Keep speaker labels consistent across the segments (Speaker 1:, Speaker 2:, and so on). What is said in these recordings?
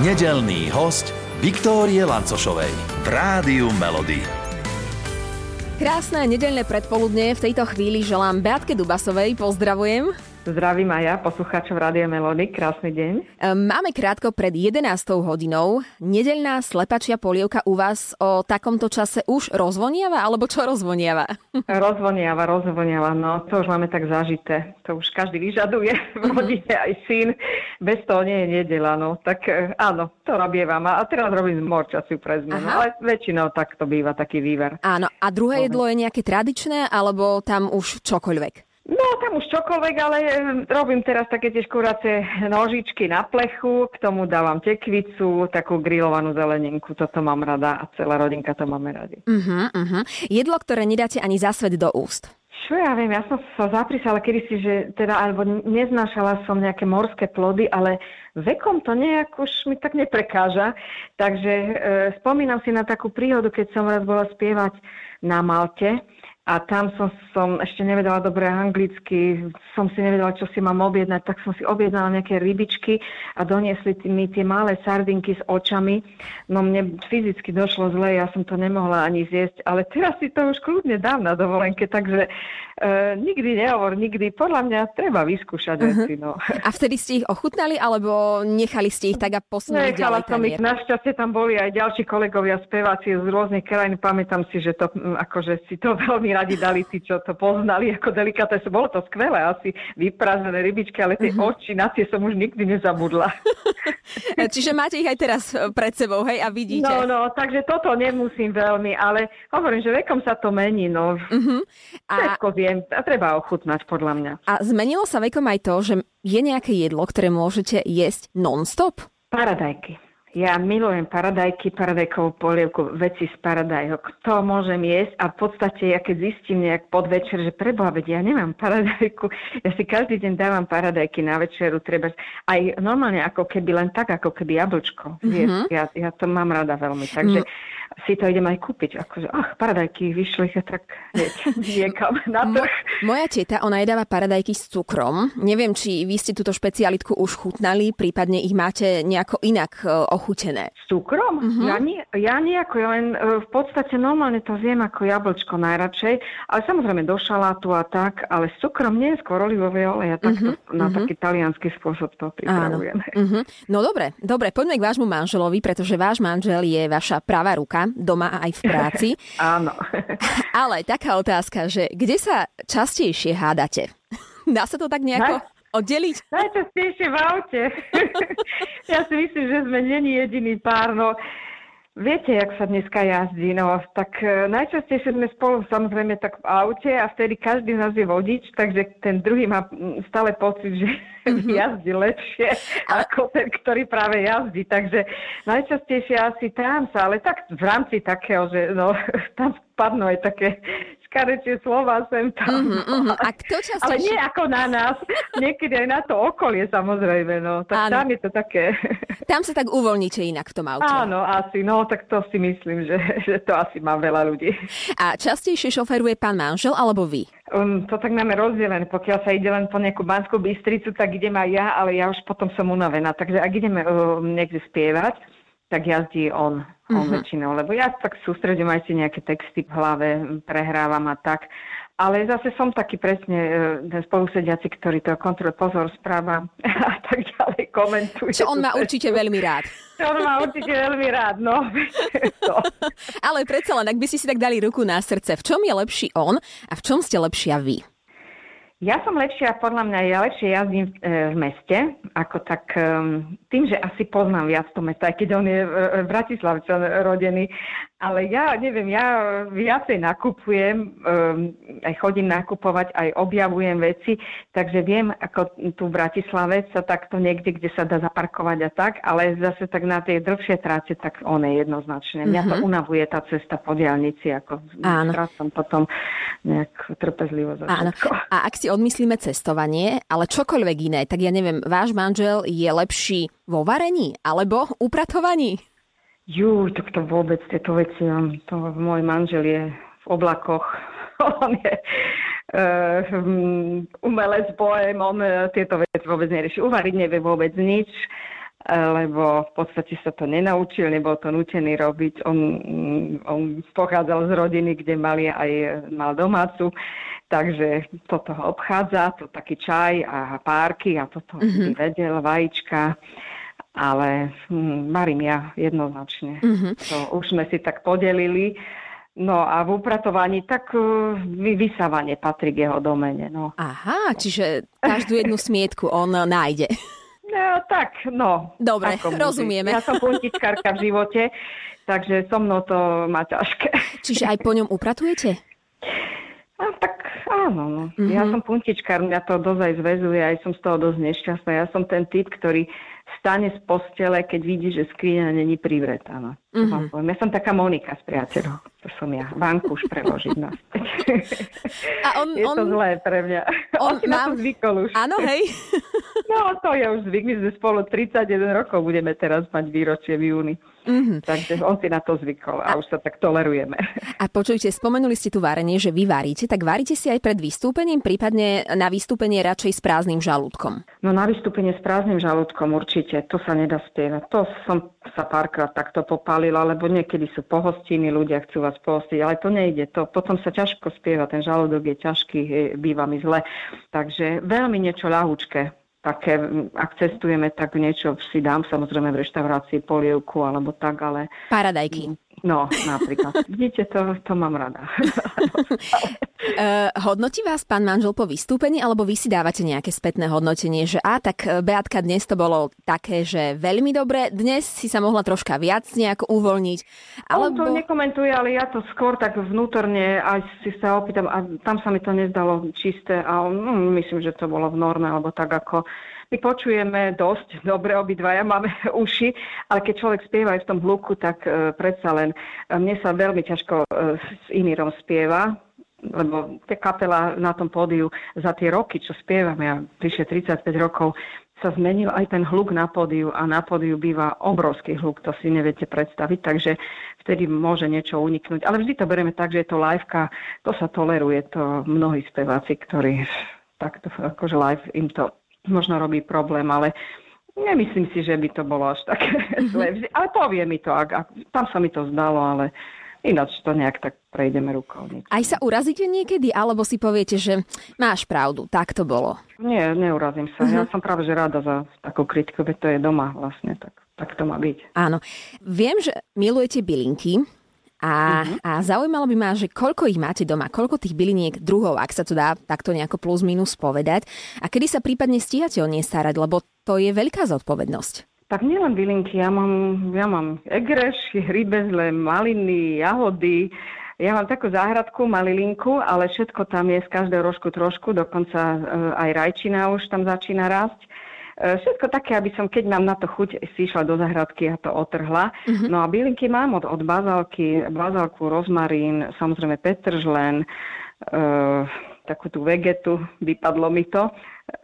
Speaker 1: Nedelný host Viktórie Lancošovej v Rádiu Melody.
Speaker 2: Krásne nedelné predpoludne v tejto chvíli želám Beatke Dubasovej. Pozdravujem.
Speaker 3: Zdravím aj ja, poslucháčov Rádia Melody. Krásny deň.
Speaker 2: Ehm, máme krátko pred 11. hodinou. Nedeľná slepačia polievka u vás o takomto čase už rozvoniava, alebo čo rozvoniava?
Speaker 3: Rozvoniava, rozvoniava, no to už máme tak zažité. To už každý vyžaduje v mhm. rodine, aj syn. Bez toho nie je nedela, no. Tak e, áno, to robievam. A teraz robím morčaciu pre zmenu, ale väčšinou tak to býva taký výver.
Speaker 2: Áno, a druhé jedlo je nejaké tradičné, alebo tam už čokoľvek?
Speaker 3: No, tam už čokoľvek, ale robím teraz také tie škuracie nožičky na plechu, k tomu dávam tekvicu, takú grillovanú zeleninku, toto mám rada a celá rodinka to máme radi.
Speaker 2: Uh-huh, uh-huh. Jedlo, ktoré nedáte ani zasvet do úst.
Speaker 3: Čo ja viem, ja som sa zaprísala kedysi, že teda, alebo neznášala som nejaké morské plody, ale vekom to nejak už mi tak neprekáža. Takže e, spomínam si na takú príhodu, keď som raz bola spievať na Malte a tam som, som ešte nevedela dobre anglicky, som si nevedela, čo si mám objednať, tak som si objednala nejaké rybičky a doniesli mi tie malé sardinky s očami. No mne fyzicky došlo zle, ja som to nemohla ani zjesť, ale teraz si to už kľudne dám na dovolenke, takže e, nikdy nehovor, nikdy. Podľa mňa treba vyskúšať uh-huh. veci. No.
Speaker 2: A vtedy ste ich ochutnali, alebo nechali ste ich tak a posunuli Nechala
Speaker 3: ďalej som ich, našťastie tam boli aj ďalší kolegovia speváci z rôznych krajín. Pamätám si, že to, akože si to veľmi radi dali tí, čo to poznali ako delikaté. Bolo to skvelé, asi vyprázdnené rybičky, ale tie uh-huh. oči, na tie som už nikdy nezabudla.
Speaker 2: Čiže máte ich aj teraz pred sebou, hej, a vidíte.
Speaker 3: No, no, takže toto nemusím veľmi, ale hovorím, že vekom sa to mení, no. Uh-huh. A... Všetko viem a treba ochutnať, podľa mňa.
Speaker 2: A zmenilo sa vekom aj to, že je nejaké jedlo, ktoré môžete jesť non-stop?
Speaker 3: Paradajky. Ja milujem paradajky, paradajkovú polievku, veci z paradajok. To môžem jesť a v podstate ja keď zistím nejak podvečer, že preboha, ja nemám paradajku, ja si každý deň dávam paradajky na večeru, treba aj normálne ako keby len tak, ako keby jablčko. Mm-hmm. Ja, ja to mám rada veľmi, takže mm si to idem aj kúpiť. Akože, ach, paradajky vyšli tak niekam na trh.
Speaker 2: Moja teta, ona jedáva paradajky s cukrom. Neviem, či vy ste túto špecialitku už chutnali, prípadne ich máte nejako inak e, ochutené.
Speaker 3: S cukrom? Uh-huh. Ja, nie, ja nejako, ja len e, v podstate normálne to zjem ako jablčko najradšej, ale samozrejme do šalátu a tak, ale s cukrom nie, skôr olivové oleje, takto uh-huh. na uh-huh. taký talianský spôsob to pripravujeme. Uh-huh.
Speaker 2: No dobre, dobre, poďme k vášmu manželovi, pretože váš manžel je vaša pravá ruka doma a aj v práci.
Speaker 3: Áno.
Speaker 2: Ale taká otázka, že kde sa častejšie hádate? Dá sa to tak nejako... Oddeliť?
Speaker 3: Najčastejšie v aute. ja si myslím, že sme není jediný pár. No, Viete, jak sa dneska jazdí, no, tak e, najčastejšie sme spolu samozrejme tak v aute a vtedy každý z nás je vodič, takže ten druhý má stále pocit, že mm-hmm. jazdí lepšie ako ten, ktorý práve jazdí. Takže najčastejšie asi tam sa, ale tak v rámci takého, že no, tam spadnú aj také škarečie slova sem tam. Uh-huh, uh-huh.
Speaker 2: A kto častejšie...
Speaker 3: Ale nie ako na nás. Niekedy aj na to okolie samozrejme. No. Tak tam je to také...
Speaker 2: Tam sa tak uvoľníte inak v tom aute.
Speaker 3: Áno, asi. No, tak to si myslím, že, že to asi má veľa ľudí.
Speaker 2: A častejšie šoferuje pán manžel alebo vy?
Speaker 3: Um, to tak máme rozdelené. Pokiaľ sa ide len po nejakú Banskú Bystricu, tak idem aj ja, ale ja už potom som unavená. Takže ak ideme um, niekde spievať, tak jazdí on mm-hmm. väčšinou, lebo ja tak sústredím aj si nejaké texty v hlave, prehrávam a tak. Ale zase som taký presne e, ten spolusediaci, ktorý to kontroluje, pozor, správa a tak ďalej komentuje.
Speaker 2: Čo on má určite veľmi rád.
Speaker 3: Čo on má určite veľmi rád, no.
Speaker 2: Ale predsa len, ak by ste si tak dali ruku na srdce, v čom je lepší on a v čom ste lepšia vy?
Speaker 3: Ja som lepšia, podľa mňa ja lepšie jazdím v, e, v meste, ako tak um, tým, že asi poznám viac to mesto, aj keď on je v Bratislavčan rodený, ale ja neviem, ja viacej nakupujem, um, aj chodím nakupovať, aj objavujem veci, takže viem, ako tu v Bratislave sa takto niekde, kde sa dá zaparkovať a tak, ale zase tak na tie dlhšie tráce, tak on je jednoznačne. Mňa to mhm. unavuje tá cesta po diálnici, ako som potom nejak trpezlivo za
Speaker 2: Áno. A ak si odmyslíme cestovanie, ale čokoľvek iné, tak ja neviem, váš manžel je lepší vo varení alebo upratovaní?
Speaker 3: Jú, tak to vôbec tieto veci, to môj manžel je v oblakoch, on je uh, umelec, bohem, on uh, tieto veci vôbec nerieši. Uvariť nevie vôbec nič lebo v podstate sa to nenaučil, nebol to nutený robiť. On, on pochádzal z rodiny, kde mali aj mal domácu, takže toto ho obchádza, to taký čaj a párky a toto mm-hmm. vedel, vajíčka ale hm, varím ja jednoznačne. Mm-hmm. To už sme si tak podelili. No a v upratovaní tak uh, vysávanie patrí k jeho domene. No.
Speaker 2: Aha, čiže každú jednu smietku on nájde.
Speaker 3: No, tak, no.
Speaker 2: Dobre, rozumieme.
Speaker 3: Ja som puntičkárka v živote, takže so mnou to má ťažké.
Speaker 2: Čiže aj po ňom upratujete?
Speaker 3: A, tak áno, no. Mm-hmm. Ja som puntičkár, mňa to dosť aj zväzuje, aj som z toho dosť nešťastná. Ja som ten typ, ktorý stane z postele, keď vidí, že skriňa není privretá. Mm-hmm. Ja som taká Monika s priateľom. To som ja. Vanku už preložiť na A on, je on, to zlé pre mňa. On, on to zvykol už.
Speaker 2: Áno, hej.
Speaker 3: no, to je už zvyk. My sme spolu 31 rokov budeme teraz mať výročie v júni. Mm-hmm. Takže on si na to zvykol a, a už sa tak tolerujeme.
Speaker 2: A počujte, spomenuli ste tu varenie, že vy varíte, tak varíte si aj pred vystúpením, prípadne na vystúpenie radšej s prázdnym žalúdkom?
Speaker 3: No na vystúpenie s prázdnym žalúdkom určite, to sa nedá spievať. To som sa párkrát takto popálila, lebo niekedy sú pohostiny, ľudia chcú vás pohostiť, ale to nejde. To, potom sa ťažko spieva, ten žalúdok je ťažký, býva mi zle. Takže veľmi niečo ľahúčke, také, ak cestujeme, tak niečo si dám samozrejme v reštaurácii polievku alebo tak, ale...
Speaker 2: Paradajky.
Speaker 3: No, napríklad. Vidíte, to, to mám rada.
Speaker 2: uh, hodnotí vás pán manžel po vystúpení, alebo vy si dávate nejaké spätné hodnotenie, že a tak e, Beatka dnes to bolo také, že veľmi dobre, dnes si sa mohla troška viac nejako uvoľniť.
Speaker 3: Alebo... On to nekomentuje, ale ja to skôr tak vnútorne aj si sa opýtam a tam sa mi to nezdalo čisté a no, myslím, že to bolo v norme, alebo tak ako my počujeme dosť dobre, obidvaja máme uši, ale keď človek spieva aj v tom hluku, tak uh, predsa len uh, mne sa veľmi ťažko uh, s Inírom spieva, lebo tie kapela na tom pódiu za tie roky, čo spievame, ja prišli 35 rokov, sa zmenil aj ten hluk na pódiu a na pódiu býva obrovský hluk, to si neviete predstaviť, takže vtedy môže niečo uniknúť. Ale vždy to bereme tak, že je to liveka, to sa toleruje, to mnohí speváci, ktorí takto akože live im to možno robí problém, ale nemyslím si, že by to bolo až také zlé. Ale povie mi to, ak, ak, tam sa mi to zdalo, ale ináč to nejak tak prejdeme rukou.
Speaker 2: Aj sa urazíte niekedy, alebo si poviete, že máš pravdu, tak to bolo?
Speaker 3: Nie, neurazím sa. Uh-huh. Ja som práve že rada za takú kritiku, veď to je doma vlastne, tak, tak to má byť.
Speaker 2: Áno. Viem, že milujete bylinky, a, uh-huh. a zaujímalo by ma, že koľko ich máte doma, koľko tých byliniek druhov, ak sa to dá takto nejako plus minus povedať a kedy sa prípadne stíhate o nie starať, lebo to je veľká zodpovednosť.
Speaker 3: Tak nielen bylinky, ja mám, ja mám egreš, rybezle, maliny, jahody, ja mám takú záhradku, malilinku, ale všetko tam je z každého rožku trošku, dokonca e, aj rajčina už tam začína rásť. E, všetko také, aby som, keď mám na to chuť, si išla do zahradky a to otrhla. Uh-huh. No a bylinky mám od, od bazálky, bazálku, rozmarín, samozrejme petržlen, uh, takú tú vegetu, vypadlo mi to.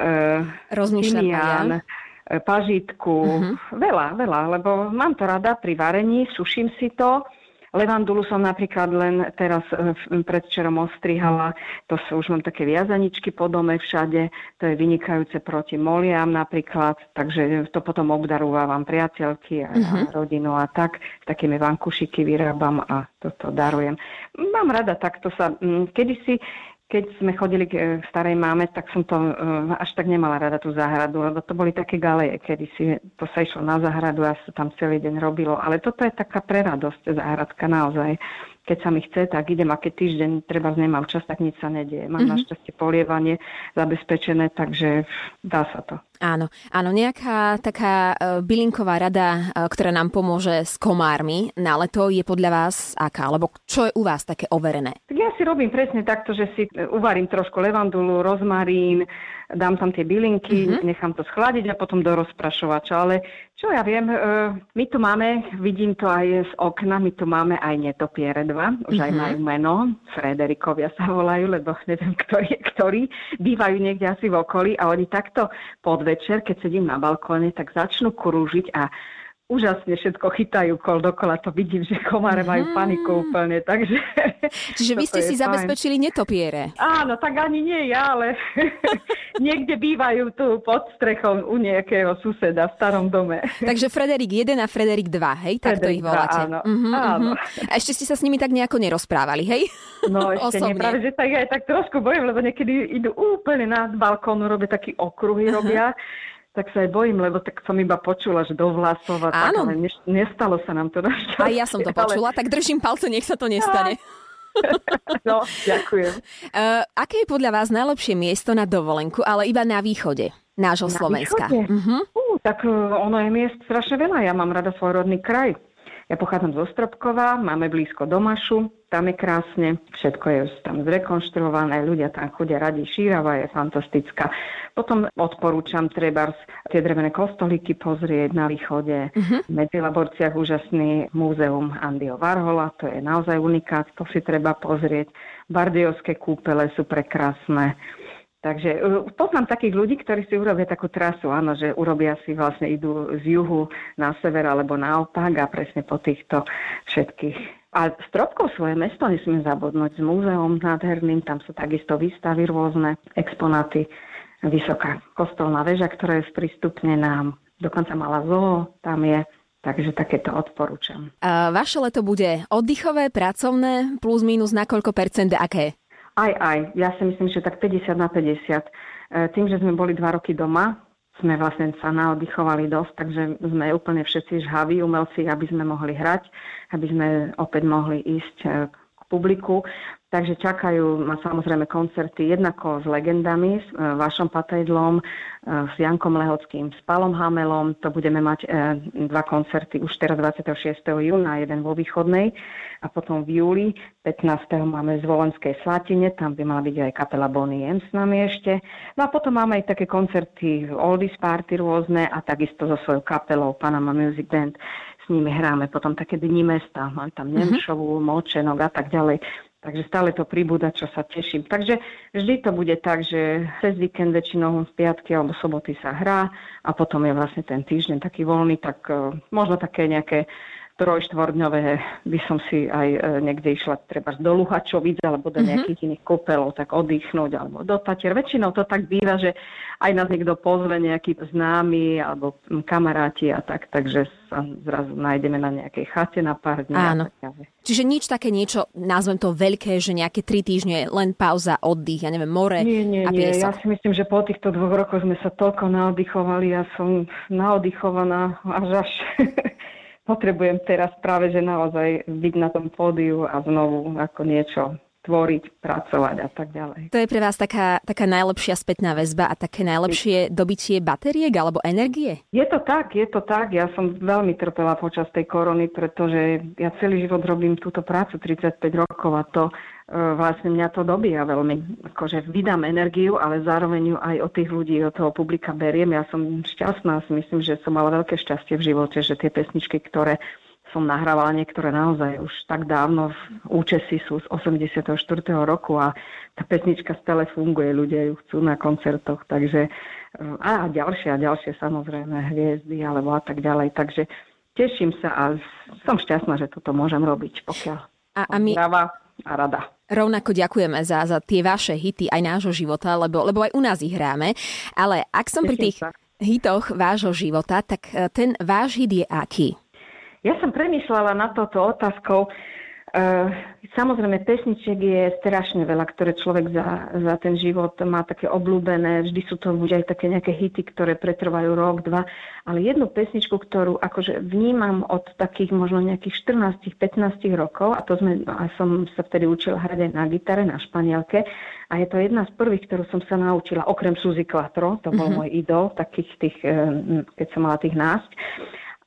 Speaker 2: Uh, Rozmýšľam ja.
Speaker 3: Pažitku, uh-huh. veľa, veľa, lebo mám to rada pri varení, suším si to Levandulu som napríklad len teraz e, predvčerom ostrihala, to sú už mám také viazaničky po dome všade, to je vynikajúce proti moliam napríklad, takže to potom obdarúvam priateľky a, a mhm. rodinu a tak, takými vankušiky vyrábam a toto darujem. Mám rada takto sa, kedysi keď sme chodili k starej máme, tak som to uh, až tak nemala rada tú záhradu, lebo to boli také galeje, kedy si to sa išlo na záhradu a sa tam celý deň robilo. Ale toto je taká preradosť záhradka naozaj keď sa mi chce, tak idem a keď týždeň treba nemám čas, tak nič sa nedieje. Mám mm-hmm. našťastie polievanie zabezpečené, takže dá sa to.
Speaker 2: Áno, áno, nejaká taká e, bylinková rada, e, ktorá nám pomôže s komármi na leto je podľa vás aká? Alebo čo je u vás také overené?
Speaker 3: Tak ja si robím presne takto, že si uvarím trošku levandulu, rozmarín, dám tam tie bylinky, mm-hmm. nechám to schladiť a potom do rozprašovača. Ale čo ja viem, e, my tu máme, vidím to aj z okna, my tu máme aj netopiere dva, už aj mhm. majú meno, Frederikovia sa volajú, lebo neviem, ktorý ktorý, bývajú niekde asi v okolí a oni takto podvečer, keď sedím na balkóne, tak začnú krúžiť a úžasne všetko chytajú kol dokola, to vidím, že komáre majú paniku úplne, takže...
Speaker 2: Čiže vy ste si fajn. zabezpečili netopiere.
Speaker 3: Áno, tak ani nie ja, ale niekde bývajú tu pod strechou u nejakého suseda v starom dome.
Speaker 2: Takže Frederik 1 a Frederik 2, hej? Tak to ich voláte.
Speaker 3: Áno, uh-huh, áno.
Speaker 2: A ešte ste sa s nimi tak nejako nerozprávali, hej?
Speaker 3: No ešte nie, práve, že tak aj tak trošku bojím, lebo niekedy idú úplne nad balkónu, robia taký okruhy, uh-huh. robia tak sa aj bojím, lebo tak som iba počula, že do vlasov a tak, ale ne, nestalo sa nám to našťastie.
Speaker 2: A ja som to počula, ale... tak držím palce, nech sa to nestane.
Speaker 3: No, ďakujem.
Speaker 2: Uh, aké je podľa vás najlepšie miesto na dovolenku, ale iba na východe nášho na Slovenska?
Speaker 3: Uh-huh. Uh, tak uh, ono je miest strašne veľa. Ja mám rada svoj rodný kraj. Ja pochádzam z Ostropkova, máme blízko Domašu, tam je krásne, všetko je tam zrekonštruované, ľudia tam chodia radi, šírava je fantastická. Potom odporúčam trebárs tie drevené kostolíky pozrieť na východe, uh-huh. medzi Laborciach úžasný múzeum Andyho Varhola, to je naozaj unikát, to si treba pozrieť. Bardiovské kúpele sú prekrásne. Takže e, poznám takých ľudí, ktorí si urobia takú trasu, áno, že urobia si vlastne, idú z juhu na sever alebo naopak a presne po týchto všetkých a Stropkov svoje mesto nesmiem zabudnúť s múzeom nádherným, tam sú takisto výstavy rôzne, exponáty, vysoká kostolná väža, ktorá je sprístupnená, dokonca mala zoo, tam je, takže takéto odporúčam.
Speaker 2: A vaše leto bude oddychové, pracovné, plus minus na koľko percent, aké?
Speaker 3: Aj, aj. Ja si myslím, že tak 50 na 50. E, tým, že sme boli dva roky doma, sme vlastne sa naoddychovali dosť, takže sme úplne všetci žhaví umelci, aby sme mohli hrať, aby sme opäť mohli ísť e, k publiku. Takže čakajú ma samozrejme koncerty jednako s legendami, s e, Vašom Patejdlom, e, s Jankom Lehockým, s Palom Hamelom. To budeme mať e, dva koncerty už teraz 26. júna, jeden vo východnej a potom v júli 15. máme z Volenskej Slatine, tam by mala byť aj kapela Bonnie M s nami ešte. No a potom máme aj také koncerty Oldies Party rôzne a takisto so svojou kapelou Panama Music Band s nimi hráme potom také dni mesta, máme tam mhm. Nemšovú, Močenok a tak ďalej. Takže stále to pribúda, čo sa teším. Takže vždy to bude tak, že cez víkend väčšinou z piatky alebo soboty sa hrá a potom je vlastne ten týždeň taký voľný, tak uh, možno také nejaké trojštvordňové by som si aj e, niekde išla treba do Luhačovic alebo do mhm. nejakých mm-hmm. iných kopelov, tak oddychnúť alebo do Tatier. Väčšinou to tak býva, že aj nás niekto pozve, nejaký známy alebo kamaráti a tak, takže sa zrazu nájdeme na nejakej chate na pár dní.
Speaker 2: Áno. Čiže nič také niečo, nazvem to veľké, že nejaké tri týždne, len pauza, oddych, ja neviem, more
Speaker 3: nie, nie,
Speaker 2: a
Speaker 3: nie. Ja si myslím, že po týchto dvoch rokoch sme sa toľko naoddychovali, ja som naoddychovaná až až potrebujem teraz práve, že naozaj byť na tom pódiu a znovu ako niečo tvoriť, pracovať a tak ďalej.
Speaker 2: To je pre vás taká, taká najlepšia spätná väzba a také najlepšie dobitie batériek alebo energie?
Speaker 3: Je to tak, je to tak. Ja som veľmi trpela počas tej korony, pretože ja celý život robím túto prácu 35 rokov a to vlastne mňa to dobíja veľmi. Akože vydám energiu, ale zároveň ju aj od tých ľudí, od toho publika beriem. Ja som šťastná, si myslím, že som mala veľké šťastie v živote, že tie pesničky, ktoré som nahrávala niektoré naozaj už tak dávno v účesi sú z 84. roku a tá pesnička stále funguje, ľudia ju chcú na koncertoch, takže e, a ďalšie a ďalšie samozrejme hviezdy alebo a tak ďalej, takže teším sa a som šťastná, že toto môžem robiť, pokiaľ a, a my... a rada.
Speaker 2: Rovnako ďakujeme za, za tie vaše hity aj nášho života, lebo, lebo aj u nás ich hráme. Ale ak som pri tých hitoch vášho života, tak e, ten váš hit je aký?
Speaker 3: Ja som premyšľala na toto otázkou. Uh, samozrejme, pesničiek je strašne veľa, ktoré človek za, za ten život má také obľúbené. Vždy sú to buď aj také nejaké hity, ktoré pretrvajú rok, dva. Ale jednu pesničku, ktorú akože vnímam od takých možno nejakých 14-15 rokov, a to sme, a som sa vtedy učila hrať aj na gitare, na španielke, a je to jedna z prvých, ktorú som sa naučila, okrem Suzy Quattro, to bol mm-hmm. môj idol, takých tých, eh, keď som mala tých násť.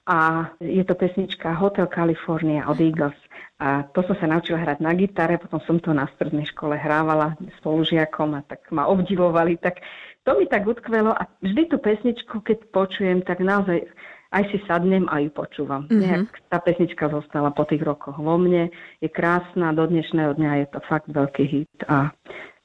Speaker 3: A je to pesnička Hotel California od Eagles. A to som sa naučila hrať na gitare, potom som to na strednej škole hrávala spolužiakom a tak ma obdivovali. Tak to mi tak utkvelo a vždy tú pesničku, keď počujem, tak naozaj aj si sadnem a ju počúvam. Mm-hmm. Nejak tá pesnička zostala po tých rokoch vo mne, je krásna, do dnešného dňa je to fakt veľký hit a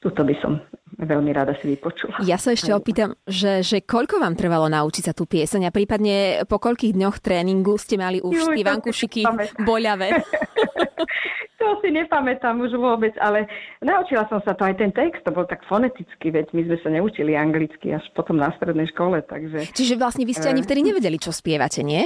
Speaker 3: tuto by som veľmi rada si vypočula.
Speaker 2: Ja sa ešte opýtam, že, že koľko vám trvalo naučiť sa tú pieseň a prípadne po koľkých dňoch tréningu ste mali už tie vankušiky boľavé?
Speaker 3: to si nepamätám už vôbec, ale naučila som sa to aj ten text, to bol tak fonetický, veď my sme sa neučili anglicky až potom na strednej škole, takže...
Speaker 2: Čiže vlastne vy ste ani eh. vtedy nevedeli, čo spievate, nie?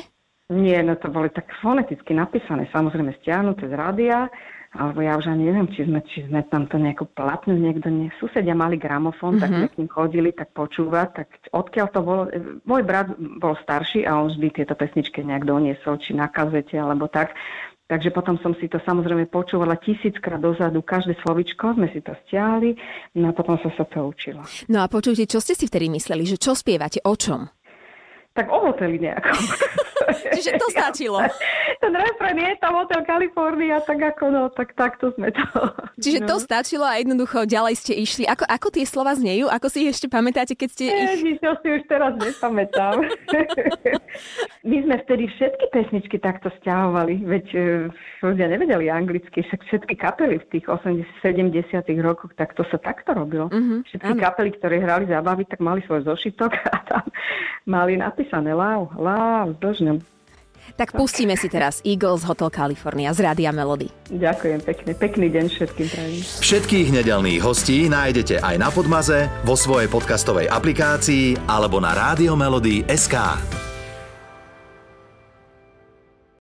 Speaker 3: Nie, no to boli tak foneticky napísané, samozrejme stiahnuté z rádia, alebo ja už ani neviem, či sme, či sme tam to nejako platne, niekto, nie, susedia mali gramofón, mm-hmm. tak sme k ním chodili, tak počúvať, tak odkiaľ to bolo, môj brat bol starší a on vždy tieto pesničky nejak doniesol, či na kazete, alebo tak, Takže potom som si to samozrejme počúvala tisíckrát dozadu, každé slovičko sme si to stiahli, no a potom som sa to učila.
Speaker 2: No a počujte, čo ste si vtedy mysleli, že čo spievate, o čom?
Speaker 3: Tak o hoteli nejakom.
Speaker 2: Čiže to stačilo.
Speaker 3: Ten refren je tam Hotel California, tak ako no, tak takto sme to.
Speaker 2: Čiže no. to stačilo a jednoducho ďalej ste išli. Ako, ako tie slova znejú? Ako si ich ešte pamätáte, keď ste ich...
Speaker 3: Ježiš, to si už teraz nepamätám. My sme vtedy všetky pesničky takto stiahovali, veď e, ľudia nevedeli anglicky, však všetky kapely v tých 80 70 rokoch, tak to sa takto robilo. Uh-huh, všetky áno. kapely, ktoré hrali zábavy, tak mali svoj zošitok a tam mali napísané Love, Love, dožňom.
Speaker 2: Tak pustíme si teraz Eagles Hotel California z Rádia Melody.
Speaker 3: Ďakujem pekne. Pekný deň všetkým prajem.
Speaker 1: Všetkých nedelných hostí nájdete aj na Podmaze, vo svojej podcastovej aplikácii alebo na SK.